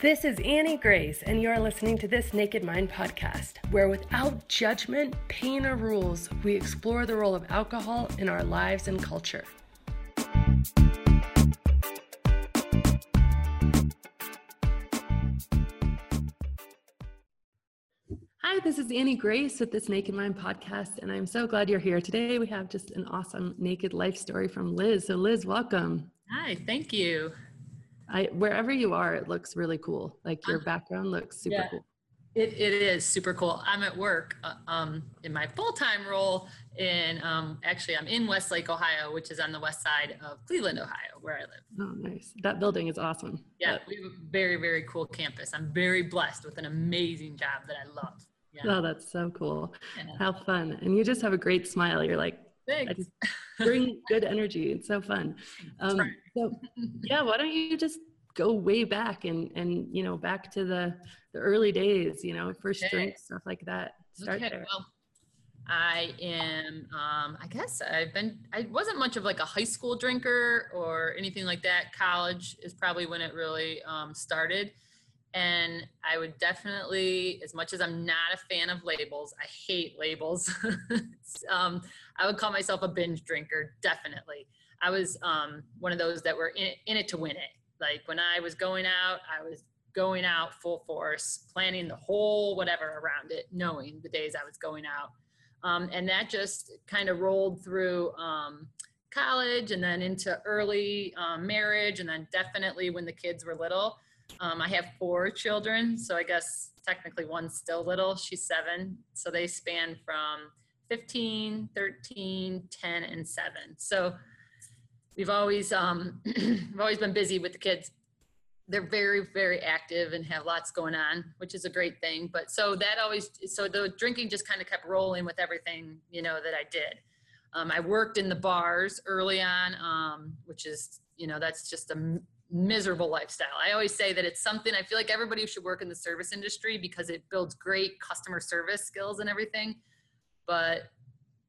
This is Annie Grace, and you are listening to this Naked Mind podcast, where without judgment, pain, or rules, we explore the role of alcohol in our lives and culture. Hi, this is Annie Grace with this Naked Mind podcast, and I'm so glad you're here. Today we have just an awesome naked life story from Liz. So, Liz, welcome. Hi, thank you. I wherever you are, it looks really cool. Like your background looks super yeah, cool. It, it is super cool. I'm at work uh, um, in my full time role in um, actually I'm in Westlake, Ohio, which is on the west side of Cleveland, Ohio, where I live. Oh, nice! That building is awesome. Yeah, but, we have a very very cool campus. I'm very blessed with an amazing job that I love. Yeah. Oh, that's so cool. Yeah. How fun! And you just have a great smile. You're like Thanks. I just bring good energy. It's so fun. Um, right. So yeah, why don't you just go way back and and you know back to the the early days, you know, first okay. drink stuff like that. Start okay. there. Well, I am. Um, I guess I've been. I wasn't much of like a high school drinker or anything like that. College is probably when it really um, started and I would definitely, as much as I'm not a fan of labels, I hate labels. um, I would call myself a binge drinker, definitely. I was um, one of those that were in, in it to win it. Like when I was going out, I was going out full force, planning the whole whatever around it, knowing the days I was going out. Um, and that just kind of rolled through um, college and then into early um, marriage, and then definitely when the kids were little. Um, I have four children, so I guess technically one's still little. She's seven. So they span from 15, 13, 10, and 7. So we've always um, we've always been busy with the kids. They're very, very active and have lots going on, which is a great thing. But so that always so the drinking just kind of kept rolling with everything, you know, that I did. Um, I worked in the bars early on, um, which is, you know, that's just a miserable lifestyle. I always say that it's something I feel like everybody should work in the service industry because it builds great customer service skills and everything. But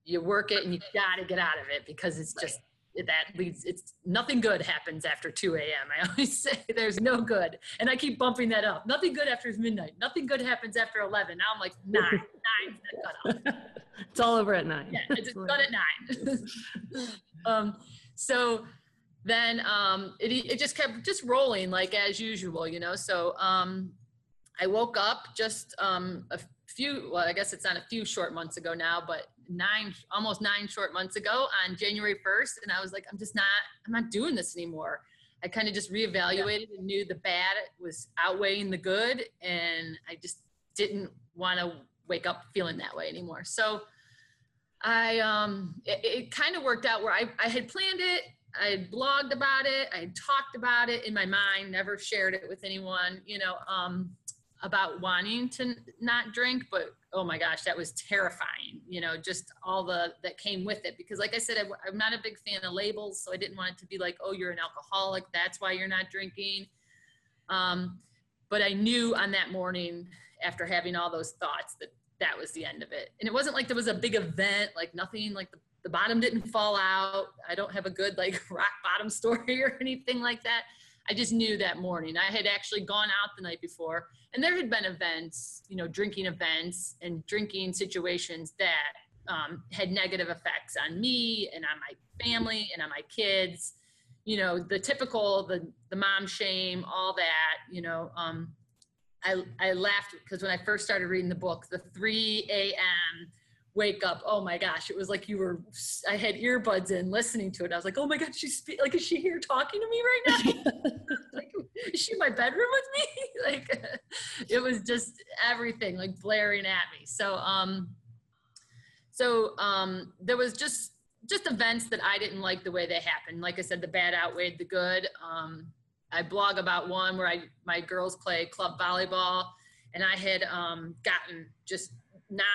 you work it and you got to get out of it because it's just that leads it's nothing good happens after 2 a.m. I always say there's no good. And I keep bumping that up. Nothing good after midnight. Nothing good happens after 11. Now I'm like nine. Nine's the cutoff. it's all over at nine. Yeah, it's done at nine. um, so then um, it, it just kept just rolling like as usual, you know. So um, I woke up just um, a few, well, I guess it's not a few short months ago now, but nine, almost nine short months ago on January 1st. And I was like, I'm just not, I'm not doing this anymore. I kind of just reevaluated yeah. and knew the bad was outweighing the good. And I just didn't want to wake up feeling that way anymore. So I, um, it, it kind of worked out where I, I had planned it I had blogged about it. I had talked about it in my mind, never shared it with anyone, you know, um, about wanting to not drink, but oh my gosh, that was terrifying, you know, just all the that came with it. Because, like I said, I, I'm not a big fan of labels, so I didn't want it to be like, oh, you're an alcoholic, that's why you're not drinking. Um, but I knew on that morning, after having all those thoughts, that that was the end of it. And it wasn't like there was a big event, like nothing like the the bottom didn't fall out. I don't have a good like rock bottom story or anything like that. I just knew that morning. I had actually gone out the night before and there had been events, you know, drinking events and drinking situations that um, had negative effects on me and on my family and on my kids. You know, the typical, the, the mom shame, all that, you know, um, I, I laughed because when I first started reading the book, the 3 a.m wake up oh my gosh it was like you were i had earbuds in listening to it. I was like oh my god she's like is she here talking to me right now? Like, is she in my bedroom with me? Like it was just everything like blaring at me. So um so um there was just just events that i didn't like the way they happened. Like i said the bad outweighed the good. Um i blog about one where i my girls play club volleyball and i had um gotten just not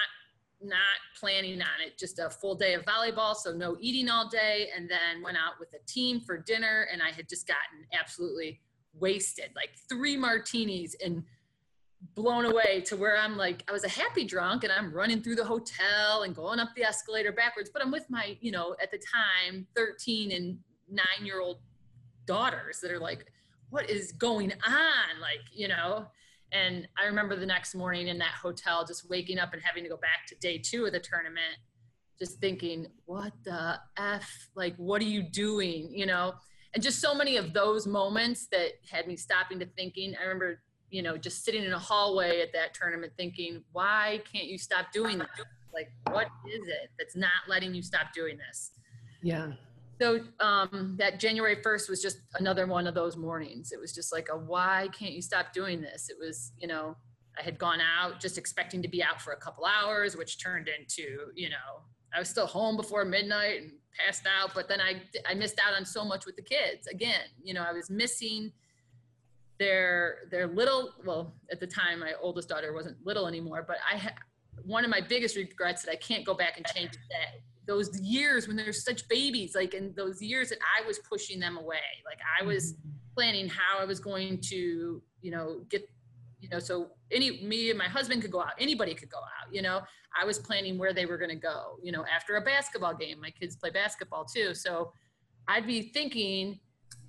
not planning on it, just a full day of volleyball, so no eating all day, and then went out with a team for dinner, and I had just gotten absolutely wasted, like three martinis and blown away to where I'm like, I was a happy drunk and I'm running through the hotel and going up the escalator backwards, but I'm with my, you know, at the time, 13 and nine year old daughters that are like, what is going on? Like, you know, and I remember the next morning in that hotel, just waking up and having to go back to day two of the tournament, just thinking, what the F, like, what are you doing? You know, and just so many of those moments that had me stopping to thinking. I remember, you know, just sitting in a hallway at that tournament thinking, why can't you stop doing that? Like, what is it that's not letting you stop doing this? Yeah. So um, that January 1st was just another one of those mornings. It was just like a why can't you stop doing this? It was, you know, I had gone out just expecting to be out for a couple hours, which turned into, you know, I was still home before midnight and passed out, but then I I missed out on so much with the kids. Again, you know, I was missing their their little well at the time my oldest daughter wasn't little anymore but i one of my biggest regrets that i can't go back and change that those years when they're such babies, like in those years that I was pushing them away, like I was mm-hmm. planning how I was going to, you know, get, you know, so any me and my husband could go out, anybody could go out, you know. I was planning where they were going to go, you know, after a basketball game. My kids play basketball too, so I'd be thinking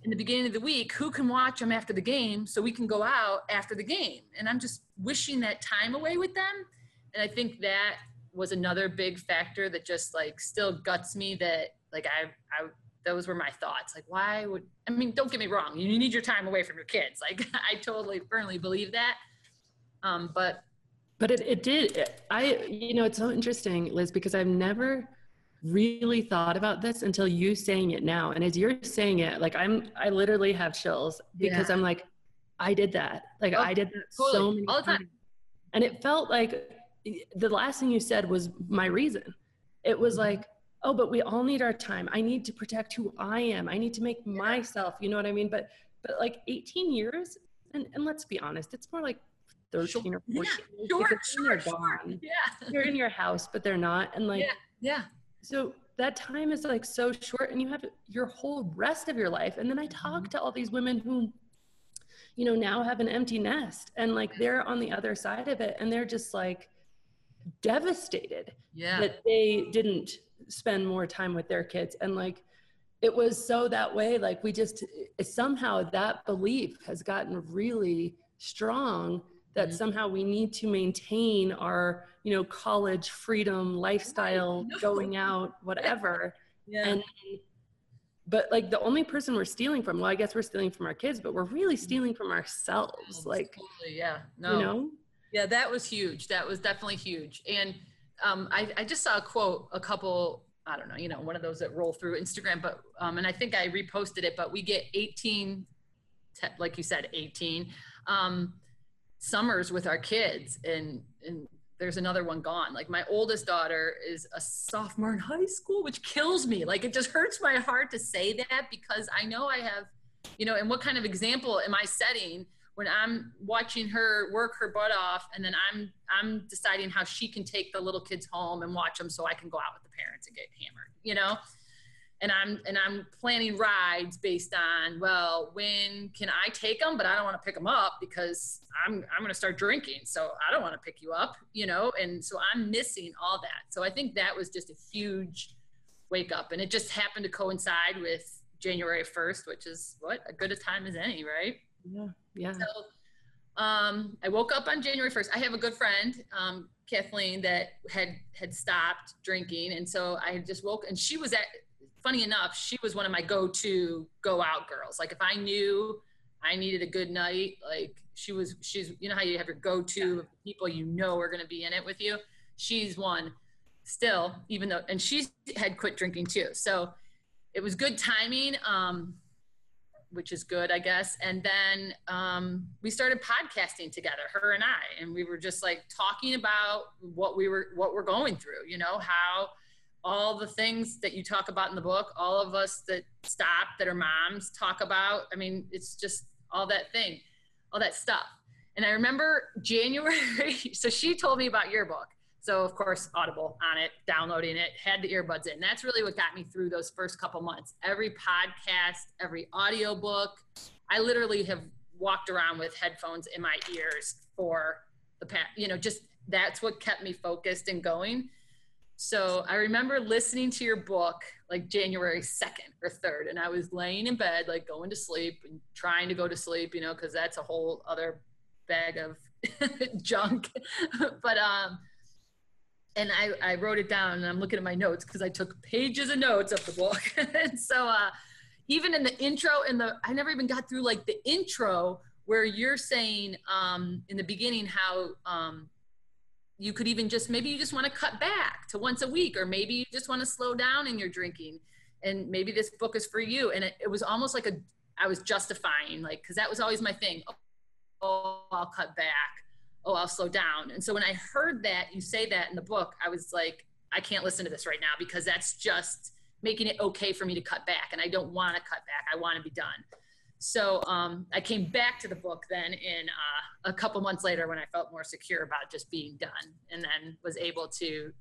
in the beginning of the week, who can watch them after the game so we can go out after the game, and I'm just wishing that time away with them, and I think that was another big factor that just like still guts me that like I, I those were my thoughts like why would i mean don't get me wrong you need your time away from your kids like i totally firmly believe that um but but it, it did i you know it's so interesting liz because i've never really thought about this until you saying it now and as you're saying it like i'm i literally have chills because yeah. i'm like i did that like oh, i did that totally. so many All the time. times and it felt like the last thing you said was my reason. It was like, oh, but we all need our time. I need to protect who I am. I need to make myself, you know what I mean? But but like 18 years, and, and let's be honest, it's more like 13 or 14 yeah, sure, sure, they're gone. Yeah. They're in your house, but they're not. And like yeah, yeah. So that time is like so short and you have your whole rest of your life. And then I talk mm-hmm. to all these women who you know now have an empty nest and like they're on the other side of it and they're just like devastated yeah. that they didn't spend more time with their kids and like it was so that way like we just somehow that belief has gotten really strong that mm-hmm. somehow we need to maintain our you know college freedom lifestyle no. going out whatever yeah. and but like the only person we're stealing from well i guess we're stealing from our kids but we're really mm-hmm. stealing from ourselves like yeah no you know yeah, that was huge. That was definitely huge. And um, I, I just saw a quote a couple, I don't know, you know, one of those that roll through Instagram, but, um, and I think I reposted it, but we get 18, like you said, 18 um, summers with our kids. And, and there's another one gone. Like my oldest daughter is a sophomore in high school, which kills me. Like it just hurts my heart to say that because I know I have, you know, and what kind of example am I setting when I'm watching her work her butt off, and then I'm I'm deciding how she can take the little kids home and watch them, so I can go out with the parents and get hammered, you know. And I'm and I'm planning rides based on well, when can I take them? But I don't want to pick them up because I'm I'm going to start drinking, so I don't want to pick you up, you know. And so I'm missing all that. So I think that was just a huge wake up, and it just happened to coincide with January 1st, which is what a good a time as any, right? Yeah. Yeah. So um, I woke up on January 1st. I have a good friend, um, Kathleen, that had had stopped drinking, and so I just woke. And she was at. Funny enough, she was one of my go-to go out girls. Like if I knew I needed a good night, like she was. She's you know how you have your go-to yeah. people you know are going to be in it with you. She's one still, even though, and she had quit drinking too. So it was good timing. Um, which is good, I guess. And then um, we started podcasting together, her and I, and we were just like talking about what we were what we're going through. You know how all the things that you talk about in the book, all of us that stop that are moms talk about. I mean, it's just all that thing, all that stuff. And I remember January. so she told me about your book, so of course, Audible on it, downloading it, had the earbuds in. That's really what got me through those first couple months. Every podcast, every audiobook, I literally have walked around with headphones in my ears for the past, you know, just that's what kept me focused and going. So I remember listening to your book like January 2nd or 3rd, and I was laying in bed, like going to sleep and trying to go to sleep, you know, because that's a whole other bag of junk. but, um, and I, I wrote it down and I'm looking at my notes because I took pages of notes of the book. and so, uh, even in the intro and the, I never even got through like the intro where you're saying um, in the beginning how um, you could even just maybe you just want to cut back to once a week or maybe you just want to slow down in your drinking and maybe this book is for you. And it, it was almost like a i was justifying like because that was always my thing. Oh i'll cut back oh i'll slow down. And so when i heard that you say that in the book i was like i can't listen to this right now because that's just making it okay for me to cut back. And i don't want to cut back. I want to be done. So um, I came back to the book then in uh, a couple months later when I felt more secure about just being done, and then was able to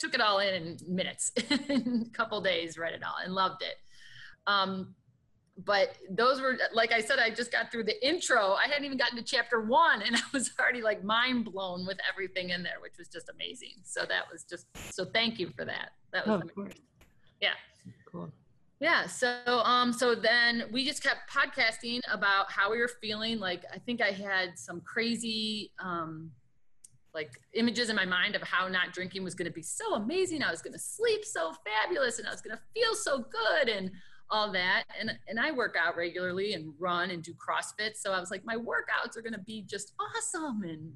took it all in in minutes, in a couple days, read it all, and loved it. Um, but those were like I said, I just got through the intro. I hadn't even gotten to chapter one, and I was already like mind blown with everything in there, which was just amazing. So that was just so thank you for that. That was oh, yeah. Cool. Yeah. So, um, so then we just kept podcasting about how we were feeling. Like, I think I had some crazy, um, like images in my mind of how not drinking was going to be so amazing. I was going to sleep so fabulous and I was going to feel so good and all that. And, and I work out regularly and run and do CrossFit. So I was like, my workouts are going to be just awesome and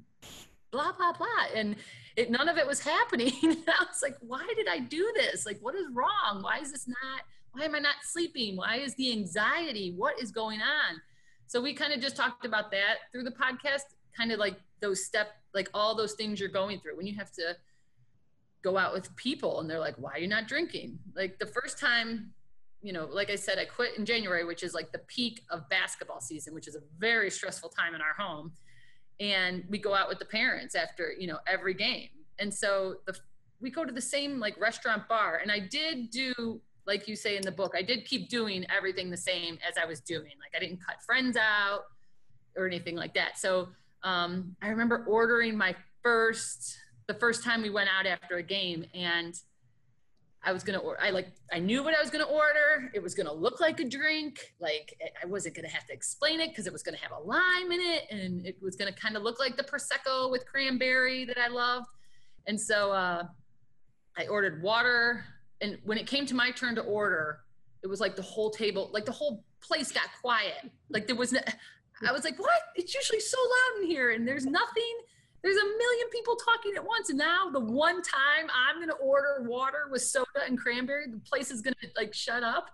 blah, blah, blah. And it, none of it was happening. I was like, why did I do this? Like, what is wrong? Why is this not, why am I not sleeping? Why is the anxiety? What is going on? So we kind of just talked about that through the podcast, kind of like those step, like all those things you're going through when you have to go out with people and they're like, why are you not drinking? Like the first time, you know, like I said, I quit in January, which is like the peak of basketball season, which is a very stressful time in our home. And we go out with the parents after, you know, every game. And so the, we go to the same like restaurant bar. And I did do like you say in the book, I did keep doing everything the same as I was doing. Like I didn't cut friends out or anything like that. So um, I remember ordering my first, the first time we went out after a game and I was gonna order. I like I knew what I was gonna order. It was gonna look like a drink. Like I wasn't gonna have to explain it because it was gonna have a lime in it, and it was gonna kind of look like the prosecco with cranberry that I loved. And so uh, I ordered water, and when it came to my turn to order, it was like the whole table, like the whole place got quiet. Like there was, no, I was like, what? It's usually so loud in here, and there's nothing. There's a million people talking at once, and now the one time I'm gonna order water with soda and cranberry, the place is gonna like shut up.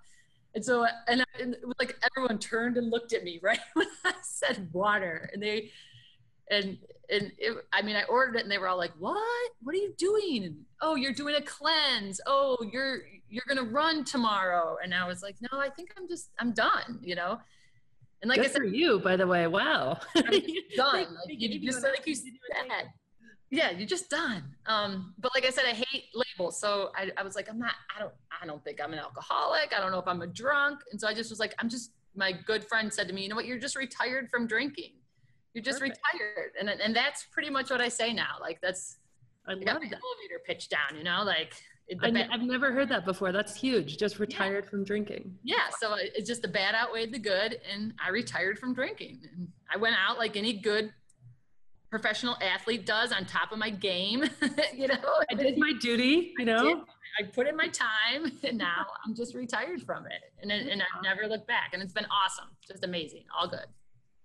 And so, and, and it was like everyone turned and looked at me right when I said water, and they, and and it, I mean, I ordered it, and they were all like, "What? What are you doing?" And, oh, you're doing a cleanse. Oh, you're you're gonna run tomorrow. And I was like, no, I think I'm just I'm done. You know. And like Good I said, for you, by the way. Wow. Done. like, you, just like you said. Yeah, you're just done. Um, but like I said, I hate labels. So I, I was like, I'm not, I don't, I don't think I'm an alcoholic. I don't know if I'm a drunk. And so I just was like, I'm just, my good friend said to me, you know what, you're just retired from drinking. You're just Perfect. retired. And, and that's pretty much what I say now. Like that's, I, I love got the elevator pitch down, you know, like I, have never heard that before. That's huge. Just retired yeah. from drinking. Yeah. So it's just the bad outweighed the good. And I retired from drinking. And I went out like any good professional athlete does on top of my game. you know, I did my duty, you know. I, I put in my time and now I'm just retired from it. And, and I've never looked back. And it's been awesome. Just amazing. All good.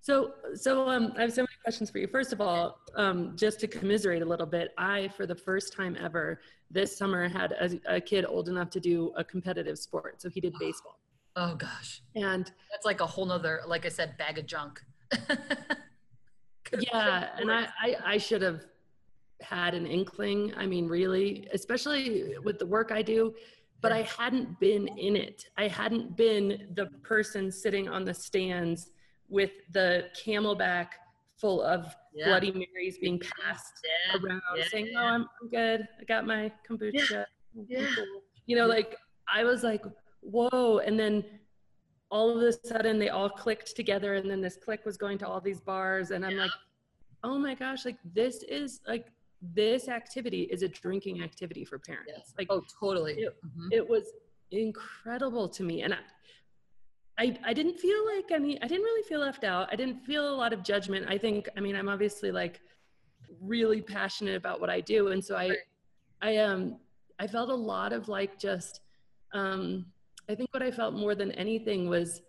So, so um, I have so many questions for you. First of all, um, just to commiserate a little bit, I, for the first time ever this summer, had a, a kid old enough to do a competitive sport. So he did baseball. Oh gosh. And that's like a whole nother, like I said, bag of junk. yeah. And I, I, I should have had an inkling. I mean, really, especially with the work I do, but I hadn't been in it. I hadn't been the person sitting on the stands with the CamelBak full of yeah. Bloody Marys being passed yeah. around, yeah. saying, "Oh, I'm, I'm, good. I got my kombucha." Yeah. You know, like I was like, "Whoa!" And then all of a sudden, they all clicked together, and then this click was going to all these bars, and I'm like, "Oh my gosh! Like this is like this activity is a drinking activity for parents. Like, oh, totally. It, Mhm. it was incredible to me. And I, I, I didn't feel like, I mean, I didn't really feel left out. I didn't feel a lot of judgment. I think, I mean, I'm obviously like really passionate about what I do. And so I, Right. I, um, I felt a lot of like just, um, I think what I felt more than anything was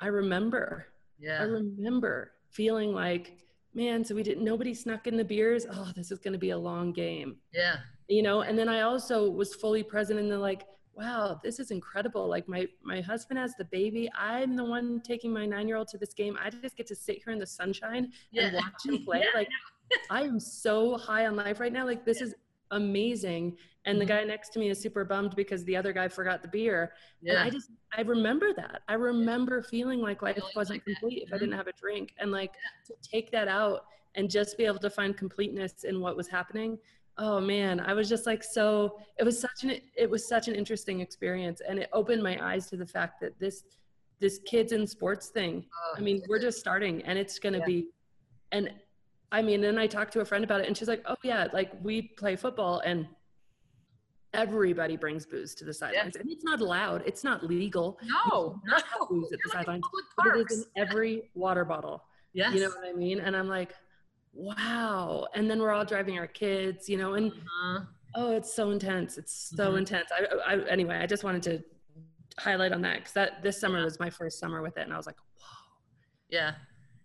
I remember, Yeah. I remember feeling like, man, so we didn't, nobody snuck in the beers. Oh, this is going to be a long game Yeah. you know and then i also was fully present in the like wow this is incredible. Like my my husband has the baby. I'm the one taking my nine year old to this game. I just get to sit here in the sunshine and watch him play. Yeah, like i am so high on life right now. Like this is amazing. And the Mhm. guy next to me is super bummed because the other guy forgot the beer. And Yeah. i just i remember that. I remember feeling like life wasn't like complete if i Mhm. didn't have a drink. And like to take that out and just be able to find completeness in what was happening oh man i was just like so it was such an it was such an interesting experience and it opened my eyes to the fact that this this kids in sports thing Oh, i mean we're just starting and it's going to Yeah. be and i mean then i talked to a friend about it and she's like oh yeah like we play football and everybody brings booze to the sidelines and it's not allowed it's not legal no, no. booze at the like in sidelines it in every water bottle Yes. you know what i mean and i'm like wow and then we're all driving our kids you know and Uh-huh. oh it's so intense it's so Mhm. intense I, I anyway i just wanted to highlight on that because that this summer was my first summer with it and i was like whoa Yeah.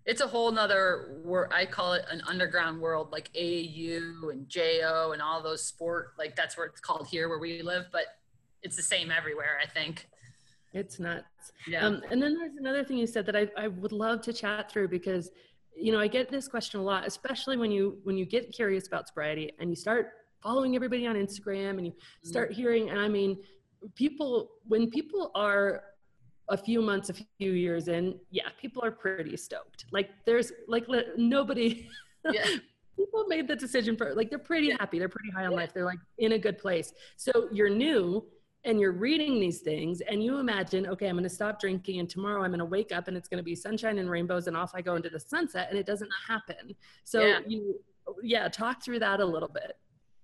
It's a whole nother wor I call it an underground world, like AAU and JO and all those sport. Like that's what it's called here where we live, but it's the same everywhere, I think. it's nuts Yeah. Um, and then there's another thing you said that I, I would love to chat through because, you know, I get this question a lot, especially when you when you get curious about sobriety and you start following everybody on Instagram and you Mm-hmm. start hearing. And I mean, people when people are a few months, a few years in, yeah, people are pretty stoked. Like there's like li- nobody. yeah. people made the decision for like they're pretty happy they're pretty high on life they're like in a good place so you're new and you're reading these things and you imagine okay i'm going to stop drinking and tomorrow i'm going to wake up and it's going to be sunshine and rainbows and off i go into the sunset and it doesn't happen so Yeah. you yeah talk through that a little bit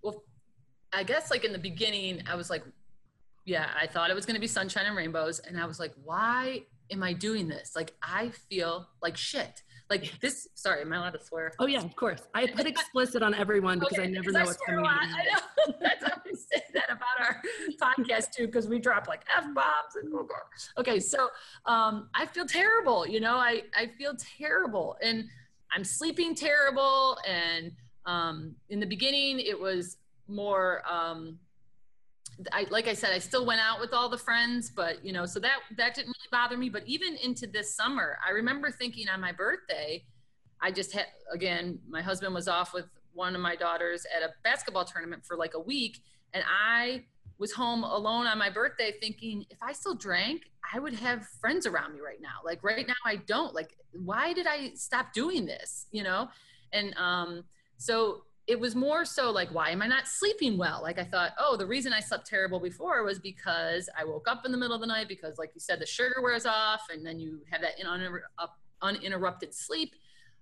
Well, I guess like in the beginning, I was like, yeah, I thought it was going to be sunshine and rainbows. And I was like, why am I doing this? Like, I feel like shit. Like this, sorry, am I allowed to swear? oh yeah of course i put explicit on everyone because i never know what's swear coming a out lot. I know. That's how we say that about our podcast too, because we drop like f bombs and okay. So um, I feel terrible. You know, I I feel terrible, and I'm sleeping terrible. And um, in the beginning, it was more. Um, I, like I said, I still went out with all the friends, but you know, so that that didn't really bother me. But even into this summer, I remember thinking on my birthday, I just had again, my husband was off with one of my daughters at a basketball tournament for like a week, and I was home alone on my birthday thinking if I still drank, I would have friends around me right now. Like right now I don't. Like why did I stop doing this, you know? And um so it was more so like why am I not sleeping well? Like I thought, oh, the reason I slept terrible before was because I woke up in the middle of the night because like you said the sugar wears off and then you have that uninter- uninterrupted sleep.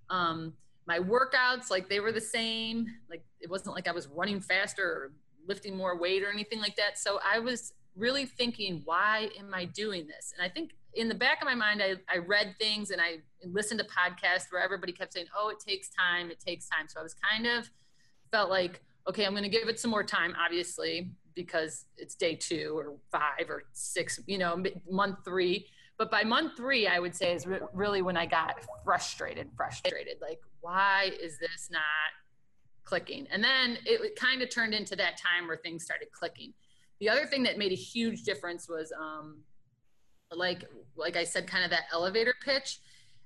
Um my workouts like they were the same. Like it wasn't like i was running faster or lifting more weight or anything like that. So i was really thinking why am i doing this? And i think in the back of my mind i, I read things and i listened to podcasts where everybody kept saying oh it takes time. It takes time. So i was kind of felt like okay i'm going to give it some more time obviously because it's day two or five or six you know month three. But by month three i would say is re- really when i got frustrated frustrated like why is this not clicking? And then it, kind of turned into that time where things started clicking. The other thing that made a huge difference was um like like i said kind of that elevator pitch.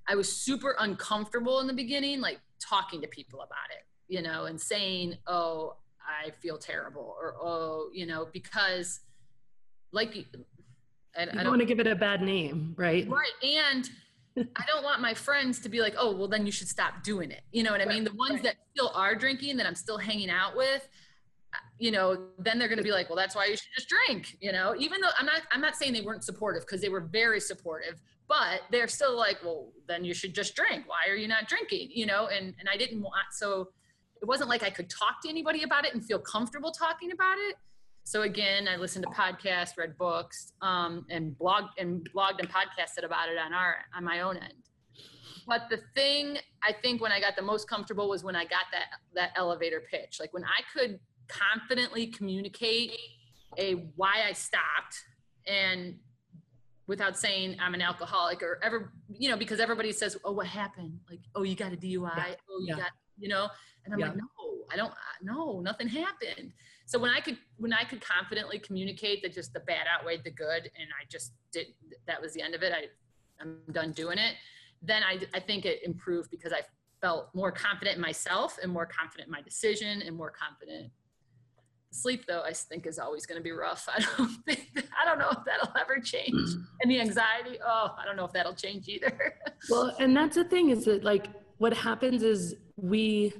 I was super uncomfortable in the beginning like talking to people about it you know and saying oh i feel terrible or oh you know because like I, I don't want to give it a bad name right Right. And I don't want my friends to be like, oh, well, then you should stop doing it. You know what I mean? The ones right. that still are drinking that I'm still hanging out with, uh, you know, then they're going to be like, well, that's why you should just drink, you know, even though I'm not, I'm not saying they weren't supportive because they were very supportive, but they're still like, well, then you should just drink. Why are you not drinking? You know? And, and I didn't want, so it wasn't like I could talk to anybody about it and feel comfortable talking about it. So again, I listened to podcasts, read books, um, and blogged and blogged and podcasted about it on our on my own end. But the thing I think when I got the most comfortable was when I got that that elevator pitch. Like when I could confidently communicate a why I stopped and without saying I'm an alcoholic or ever, you know, because everybody says, "Oh, what happened?" Like, "Oh, you got a DUI." Yeah. Oh, you yeah. got, you know, and I'm yeah. like, "No, I don't. No, nothing happened." So when I could when I could confidently communicate that just the bad outweighed the good, and I just did that was the end of it. I I'm done doing it. Then I I think it improved because I felt more confident in myself and more confident in my decision and more confident sleep though i think is always going to be rough i don't think i don't know if that'll ever change and the anxiety oh i don't know if that'll change either well and that's the thing is that like what happens is we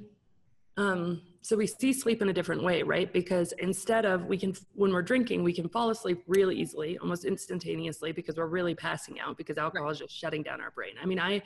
um so we see sleep in a different way right because instead of we can when we're drinking we can fall asleep really easily almost instantaneously because we're really passing out because alcohol is just shutting down our brain i mean i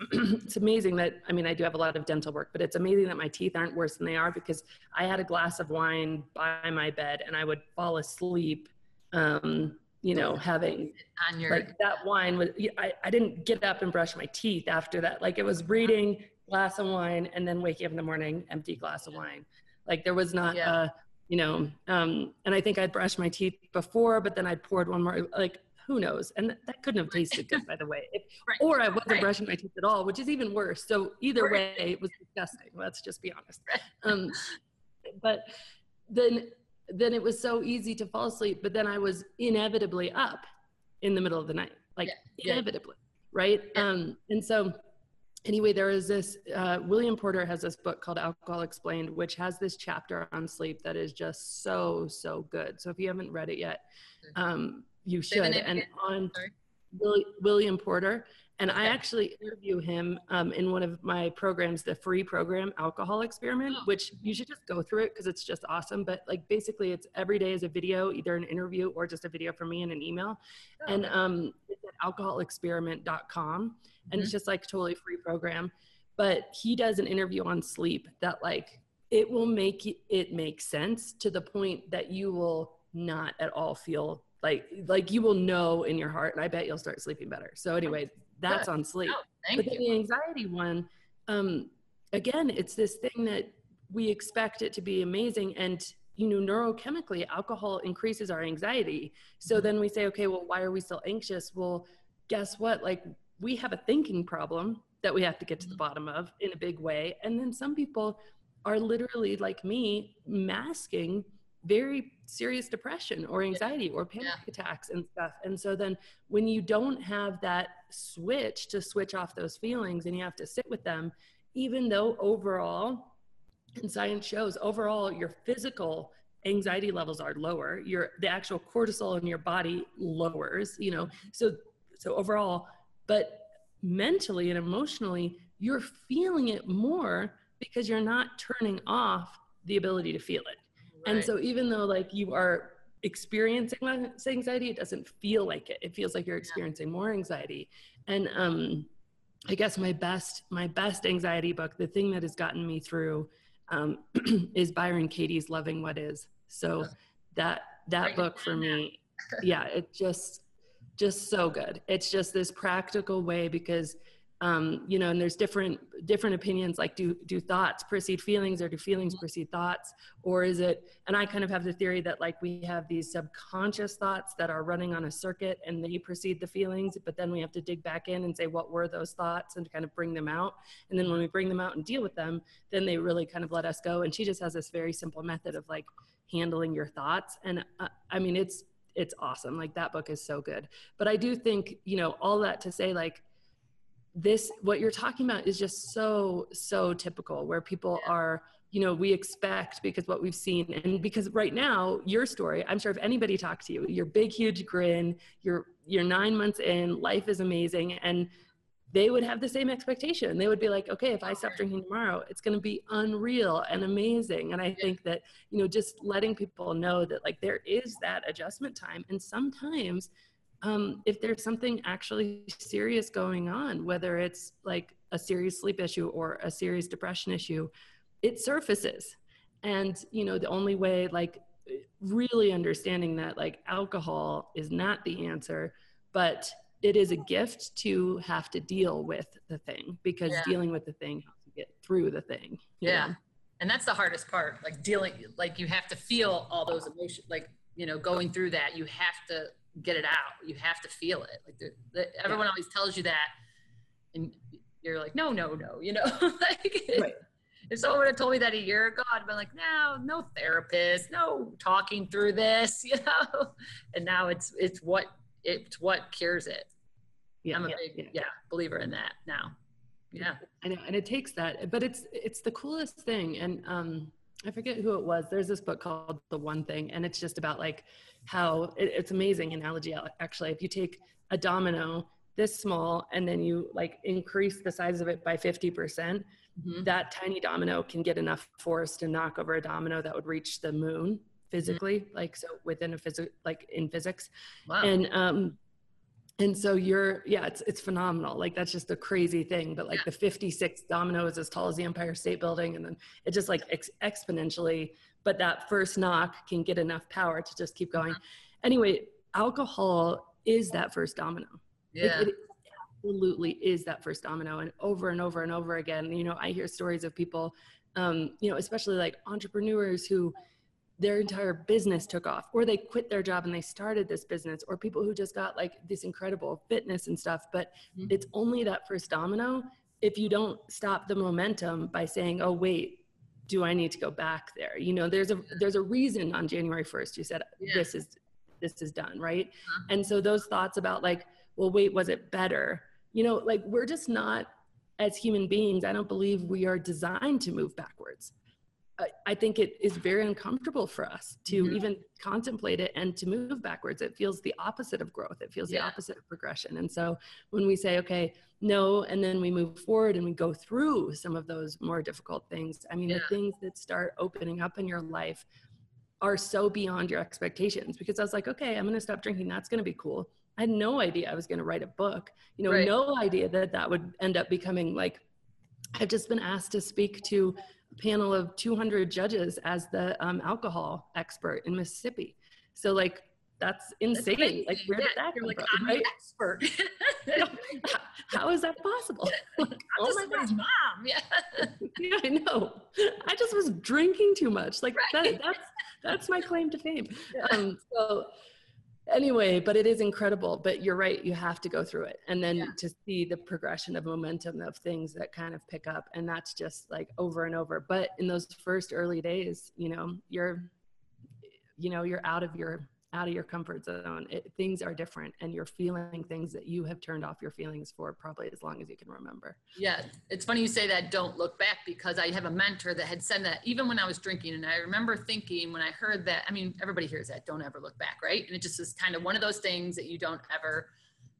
it's amazing that I mean I do have a lot of dental work, but it's amazing that my teeth aren't worse than they are because I had a glass of wine by my bed and I would fall asleep. Um, you know, having on your like that wine was I, I didn't get up and brush my teeth after that. Like it was reading glass of wine and then waking up in the morning, empty glass of wine. Like there was not yeah. a you know, um, and I think I'd brushed my teeth before, but then I'd poured one more. Like who knows? And that couldn't have tasted good, by the way. If, right. Or I wasn't right. brushing my teeth at all, which is even worse. So either way, it was disgusting. Let's just be honest. Um, but then, then it was so easy to fall asleep. But then I was inevitably up in the middle of the night, like yeah. inevitably, right? Yeah. Um, and so anyway, there is this, uh, William Porter has this book called Alcohol Explained, which has this chapter on sleep that is just so, so good. So if you haven't read it yet, um, you should. And on William Porter. And. I actually interview him um, in one of my programs, the free program Alcohol Experiment, oh. which you should just go through it because it's just awesome. But like basically, it's every day is a video, either an interview or just a video from me and an email. Oh, and um, it's at alcoholexperiment.com. And mm-hmm. it's just like totally free program. But he does an interview on sleep that like it will make it make sense to the point that you will not at all feel like like you will know in your heart and i bet you'll start sleeping better so anyway that's on sleep. Oh, but then the anxiety one um again it's this thing that we expect it to be amazing. And you know neurochemically alcohol increases our anxiety. So mm-hmm. then we say okay well why are we still anxious? Well guess what? Like we have a thinking problem that we have to get to the mm-hmm. bottom of in a big way. And then some people are literally like me masking very serious depression or anxiety or panic yeah. attacks and stuff. And so then when you don't have that switch to switch off those feelings and you have to sit with them, even though overall, and science shows overall your physical anxiety levels are lower, your the actual cortisol in your body lowers, you know. Mm-hmm. So so overall, but mentally and emotionally, you're feeling it more because you're not turning off the ability to feel it. And so even though like you are experiencing less anxiety, it doesn't feel like it. It feels like you're experiencing more anxiety. And um, I guess my best my best anxiety book, the thing that has gotten me through, um, is Byron Katie's "Loving What Is." So that that book for me, yeah, it just just so good. It's just this practical way because um, you know, and there's different different opinions. Like, do do thoughts precede feelings, or do feelings precede thoughts, or is it? And I kind of have the theory that like we have these subconscious thoughts that are running on a circuit, and they precede the feelings. But then we have to dig back in and say what were those thoughts, and kind of bring them out. And then when we bring them out and deal with them, then they really kind of let us go. And she just has this very simple method of like handling your thoughts. And uh, I mean, it's it's awesome. Like that book is so good. But I do think you know all that to say like this what you're talking about is just so so typical where people are you know we expect because what we've seen and because right now your story i'm sure if anybody talked to you your big huge grin you're you're nine months in life is amazing and they would have the same expectation. They would be like okay if i stop drinking tomorrow it's going to be unreal and amazing. And i think that you know just letting people know that like there is that adjustment time and sometimes um, if there's something actually serious going on, whether it's like a serious sleep issue or a serious depression issue, it surfaces and you know the only way like really understanding that like alcohol is not the answer but it is a gift to have to deal with the thing because yeah. dealing with the thing helps you get through the thing yeah know? and that's the hardest part like dealing like you have to feel all those emotions like you know going through that you have to get it out you have to feel it like the, the, everyone yeah. always tells you that and you're like no no no you know like right if someone would have told me that a year ago, I'd been like, no, no therapist, no talking through this, you know. And now it's it's what it's what cures it. Yeah, I'm a yeah, big yeah. yeah believer in that now. Yeah, I know, and it takes that, but it's it's the coolest thing. And um, I forget who it was. There's this book called The One Thing, and it's just about like how it, it's amazing analogy. Actually, if you take a domino this small and then you like increase the size of it by 50 percent mm-hmm. that tiny domino can get enough force to knock over a domino that would reach the moon physically mm-hmm. like so within a physics like in physics wow. and um and so you're yeah it's it's phenomenal like that's just a crazy thing but like yeah. the 56 domino is as tall as the empire state building and then it just like ex- exponentially but that first knock can get enough power to just keep going mm-hmm. anyway alcohol is that first domino yeah. It, it, absolutely is that first domino and over and over and over again you know i hear stories of people um, you know especially like entrepreneurs who their entire business took off or they quit their job and they started this business or people who just got like this incredible fitness and stuff but mm-hmm. it's only that first domino if you don't stop the momentum by saying oh wait do i need to go back there? You know there's a there's a reason on january 1st you said yeah. this is this is done right? Uh-huh. and so those thoughts about like well wait was it better? You know like we're just not as human beings i don't believe we are designed to move backwards I, think it is very uncomfortable for us to mm-hmm. even contemplate it and to move backwards. It feels the opposite of growth. It feels yeah. the opposite of progression. And so when we say, okay, no, and then we move forward and we go through some of those more difficult things, I mean, yeah. the things that start opening up in your life are so beyond your expectations because I was like, okay, I'm going to stop drinking. That's going to be cool. I had no idea I was going to write a book. You know, right. no idea that that would end up becoming like. I've just been asked to speak to panel of 200 judges as the um, alcohol expert in Mississippi. So like that's insane. That's like where did that You're like, from, I'm right? expert. How is that possible? Like, oh my mom. Yeah. yeah, I know. I just was drinking too much. Like right. that, that's that's my claim to fame. Yeah. Um, so anyway but it is incredible but you're right you have to go through it and then yeah. to see the progression of momentum of things that kind of pick up and that's just like over and over but in those first early days you know you're you know you're out of your out of your comfort zone. It, things are different, and you're feeling things that you have turned off your feelings for probably as long as you can remember. Yeah, it's funny you say that. Don't look back because I have a mentor that had said that even when I was drinking, and I remember thinking when I heard that. I mean, everybody hears that. Don't ever look back, right? And it just is kind of one of those things that you don't ever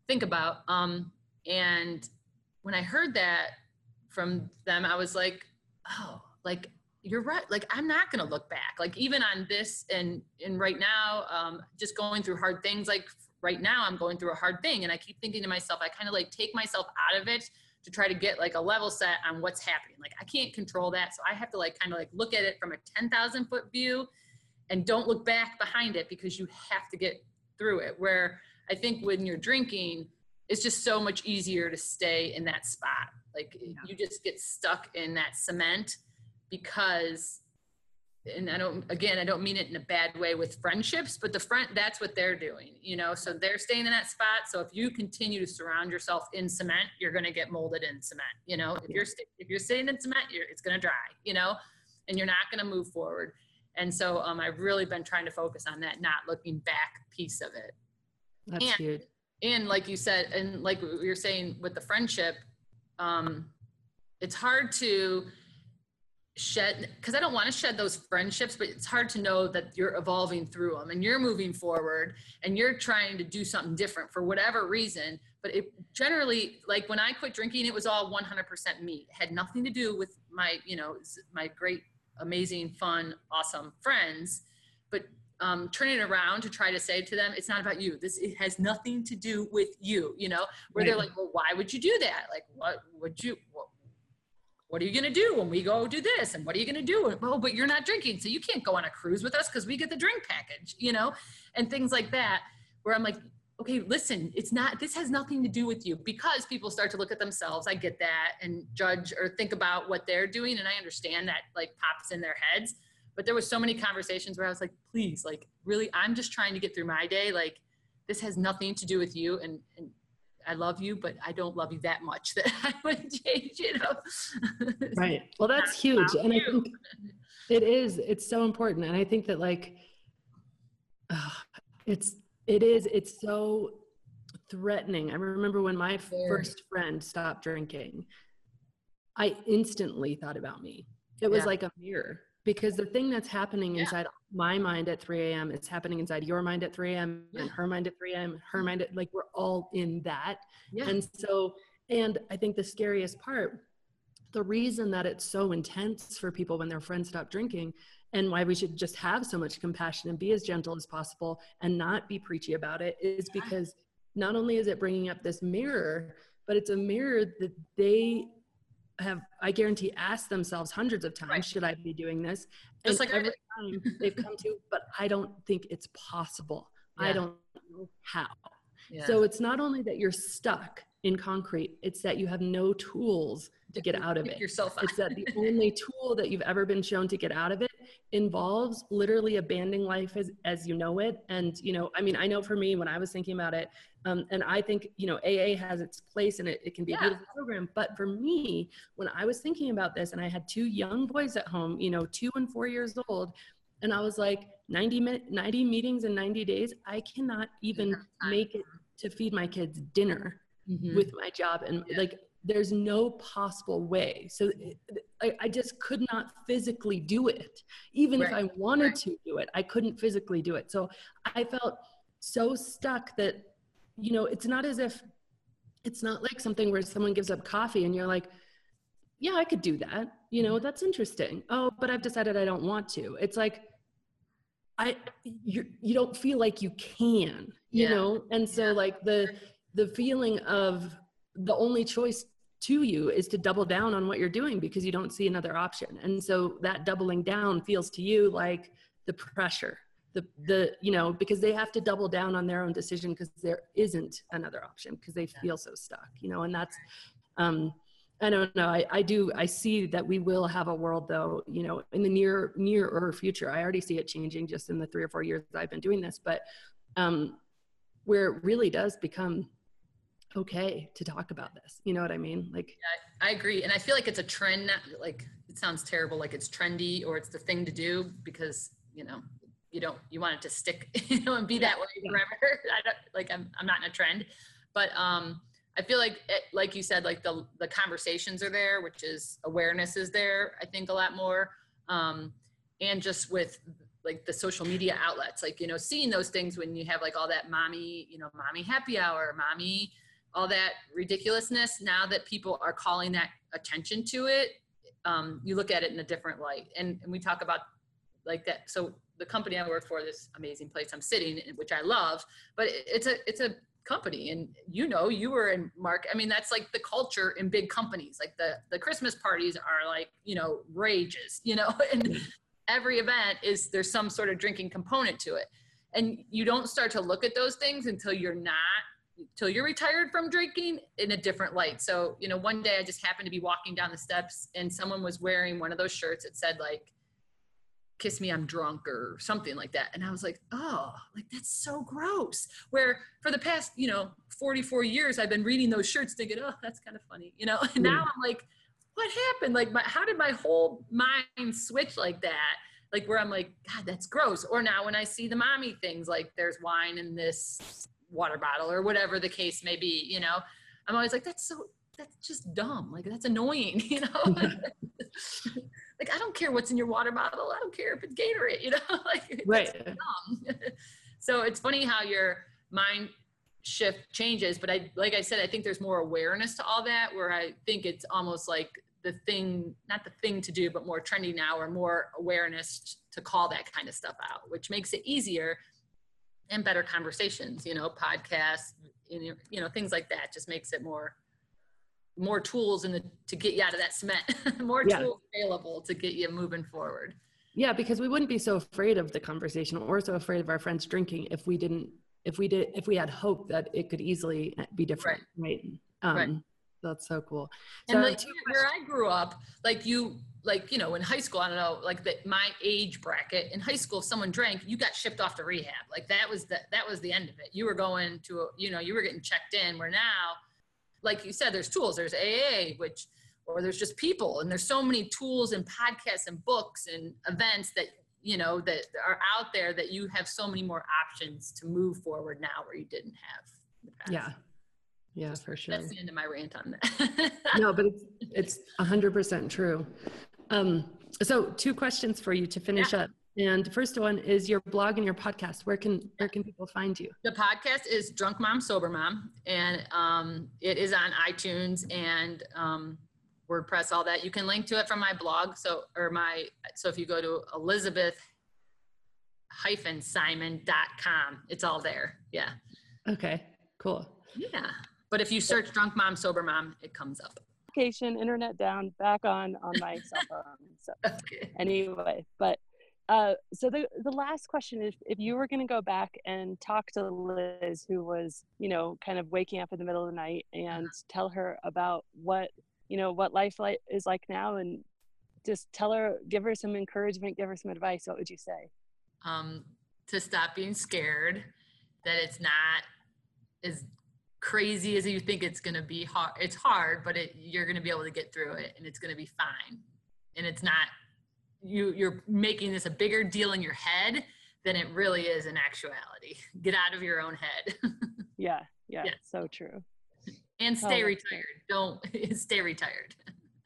think about. Um, and when I heard that from them, I was like, oh, like you're right like i'm not going to look back like even on this and and right now um just going through hard things like right now i'm going through a hard thing and i keep thinking to myself i kind of like take myself out of it to try to get like a level set on what's happening like i can't control that so i have to like kind of like look at it from a 10,000 foot view and don't look back behind it because you have to get through it where i think when you're drinking it's just so much easier to stay in that spot like yeah. you just get stuck in that cement because and I don't again I don't mean it in a bad way with friendships, but the front that's what they're doing, you know. So they're staying in that spot. So if you continue to surround yourself in cement, you're going to get molded in cement. You know, if you're st- if you're sitting in cement, it's going to dry. You know, and you're not going to move forward. And so um, I've really been trying to focus on that not looking back piece of it. That's and, huge. And like you said, and like you're saying with the friendship, um, it's hard to shed because I don't want to shed those friendships, but it's hard to know that you're evolving through them and you're moving forward and you're trying to do something different for whatever reason. But it generally, like when I quit drinking, it was all 100% me. It had nothing to do with my, you know, my great, amazing, fun, awesome friends. But um, turning around to try to say to them, it's not about you. This it has nothing to do with you. You know, where right. they're like, well, why would you do that? Like, what would you? What, what are you going to do when we go do this? And what are you going to do oh but you're not drinking so you can't go on a cruise with us because we get the drink package you know? And things like that where i'm like okay listen it's not this has nothing to do with you. Because people start to look at themselves i get that and judge or think about what they're doing and i understand that like pops in their heads. But there was so many conversations where i was like please like really i'm just trying to get through my day like this has nothing to do with you and, and I love you, but I don't love you that much that I would change, you know. right. Well, that's huge. And I think it is, it's so important. And I think that like, uh, it's, it is, it's so threatening. I remember when my first friend stopped drinking, I instantly thought about me. It was yeah. like a mirror because the thing that's happening yeah. inside my mind at 3 a.m. is happening inside your mind at 3 a.m. Yeah. and her mind at 3 a.m. her mm-hmm. mind at like we're all in that. Yeah. And so, and I think the scariest part, the reason that it's so intense for people when their friends stop drinking and why we should just have so much compassion and be as gentle as possible and not be preachy about it is because not only is it bringing up this mirror, but it's a mirror that they have I guarantee asked themselves hundreds of times, right. should I be doing this? Just and like every time they've come to, but I don't think it's possible. Yeah. I don't know how. Yeah. So it's not only that you're stuck in concrete, it's that you have no tools to get out of it. Yourself It's that the only tool that you've ever been shown to get out of it involves literally abandoning life as, as you know it. And, you know, I mean, I know for me, when I was thinking about it, um, and I think, you know, AA has its place and it, it can be yeah. a beautiful program. But for me, when I was thinking about this and I had two young boys at home, you know, two and four years old, and I was like, 90 minute, 90 meetings in 90 days, I cannot even make it to feed my kids dinner mm-hmm. with my job. And yeah. like, there's no possible way. So I, I, just could not physically do it. Even right. if I wanted right. to do it, I couldn't physically do it. So I felt so stuck that, you know, it's not as if it's not like something where someone gives up coffee and you're like, yeah, I could do that. You know, that's interesting. Oh, but I've decided I don't want to. It's like, I, you, you don't feel like you can, you yeah. know? And so like the, the feeling of the only choice to you is to double down on what you're doing because you don't see another option. And so that doubling down feels to you like the pressure, the, the, you know, because they have to double down on their own decision because there isn't another option because they feel so stuck, you know, and that's, um, I don't know. I, I do. I see that we will have a world, though. You know, in the near near or future. I already see it changing just in the three or four years I've been doing this. But um, where it really does become okay to talk about this. You know what I mean? Like, yeah, I agree. And I feel like it's a trend. Like, it sounds terrible, like it's trendy or it's the thing to do because, you know, you don't, you want it to stick, you know, and be that way forever. I don't, like, I'm, I'm not in a trend, but, um, I feel like, it, like you said, like the, the conversations are there, which is awareness is there, I think a lot more. Um, and just with like the social media outlets, like, you know, seeing those things when you have like all that mommy, you know, mommy happy hour, mommy, all that ridiculousness now that people are calling that attention to it um, you look at it in a different light. And, and we talk about like that so the company i work for this amazing place i'm sitting in which i love but it's a it's a company and you know you were in mark i mean that's like the culture in big companies. Like the the christmas parties are like you know rages you know and every event is there's some sort of drinking component to it. And you don't start to look at those things until you're not till you're retired from drinking in a different light. So, you know, one day I just happened to be walking down the steps and someone was wearing one of those shirts that said like, kiss me, I'm drunk or something like that. And I was like, oh, like that's so gross. Where for the past, you know, 44 years, I've been reading those shirts thinking, oh, that's kind of funny, you know, and now hmm. I'm like, what happened? Like, my, how did my whole mind switch like that? Like where I'm like, God, that's gross. Or now when I see the mommy things, like there's wine in this water bottle or whatever the case may be you know? I'm always like that's so that's just dumb. Like that's annoying you know? Like i don't care what's in your water bottle. I don't care if it's gatorade you know? Like right. so it's funny how your mind shift changes but i like i said i think there's more awareness to all that where i think it's almost like the thing not the thing to do but more trendy now or more awareness to call that kind of stuff out which makes it easier and better conversations you know podcasts you know things like that just makes it more more tools in the to get you out of that cement more yeah. tools available to get you moving forward yeah because we wouldn't be so afraid of the conversation or so afraid of our friends drinking if we didn't if we did if we had hope that it could easily be different right, right? Um, right. That's so cool. So and like where i grew up like you like you know in high school i don't know like that my age bracket in high school if someone drank you got shipped off to rehab. Like that was the that was the end of it. You were going to a, you know you were getting checked in where now like you said there's tools. There's aa which or there's just people and there's so many tools and podcasts and books and events that you know that are out there that you have so many more options to move forward now where you didn't have yeah yeah for sure that's the end of my rant on that no but it's it's 100% true um, so two questions for you to finish yeah. up. And first one is your blog and your podcast. Where can where can people find you? The podcast is Drunk Mom Sober Mom, and um, it is on iTunes and um, WordPress, all that. You can link to it from my blog. So or my so if you go to Elizabeth hyphen simon.com, it's all there. Yeah. Okay. Cool. Yeah. But if you search Drunk Mom Sober Mom, it comes up notification, internet down, back on on my cell phone. So okay. anyway, but uh, so the the last question is, if you were going to go back and talk to Liz, who was you know kind of waking up in the middle of the night, and uh-huh. tell her about what you know what life like is like now, and just tell her, give her some encouragement, give her some advice. What would you say? Um, to stop being scared, that it's not as crazy as you think it's going to be hard it's hard but it, you're going to be able to get through it and it's going to be fine. And it's not you you're making this a bigger deal in your head than it really is in actuality. Get out of your own head. Yeah yeah, yeah. so true. And stay oh, retired. Don't stay retired.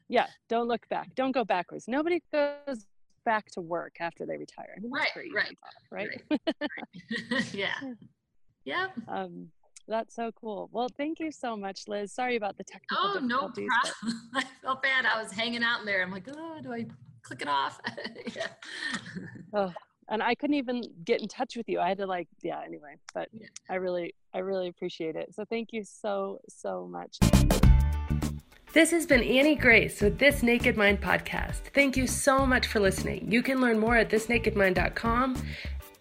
Yeah don't look back. Don't go backwards. Nobody goes back to work after they retire. Right right, right? right, right. yeah. Yeah. Um that's so cool. Well, thank you so much, Liz. Sorry about the technical Oh, no problem. I felt bad. I was hanging out in there. I'm like, oh, do I click it off? yeah. Oh, and I couldn't even get in touch with you. I had to like, yeah, anyway, but yeah. I really, I really appreciate it. So thank you so, so much. This has been Annie Grace with This Naked Mind podcast. Thank you so much for listening. You can learn more at thisnakedmind.com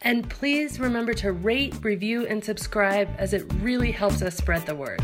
and please remember to rate, review, and subscribe as it really helps us spread the word.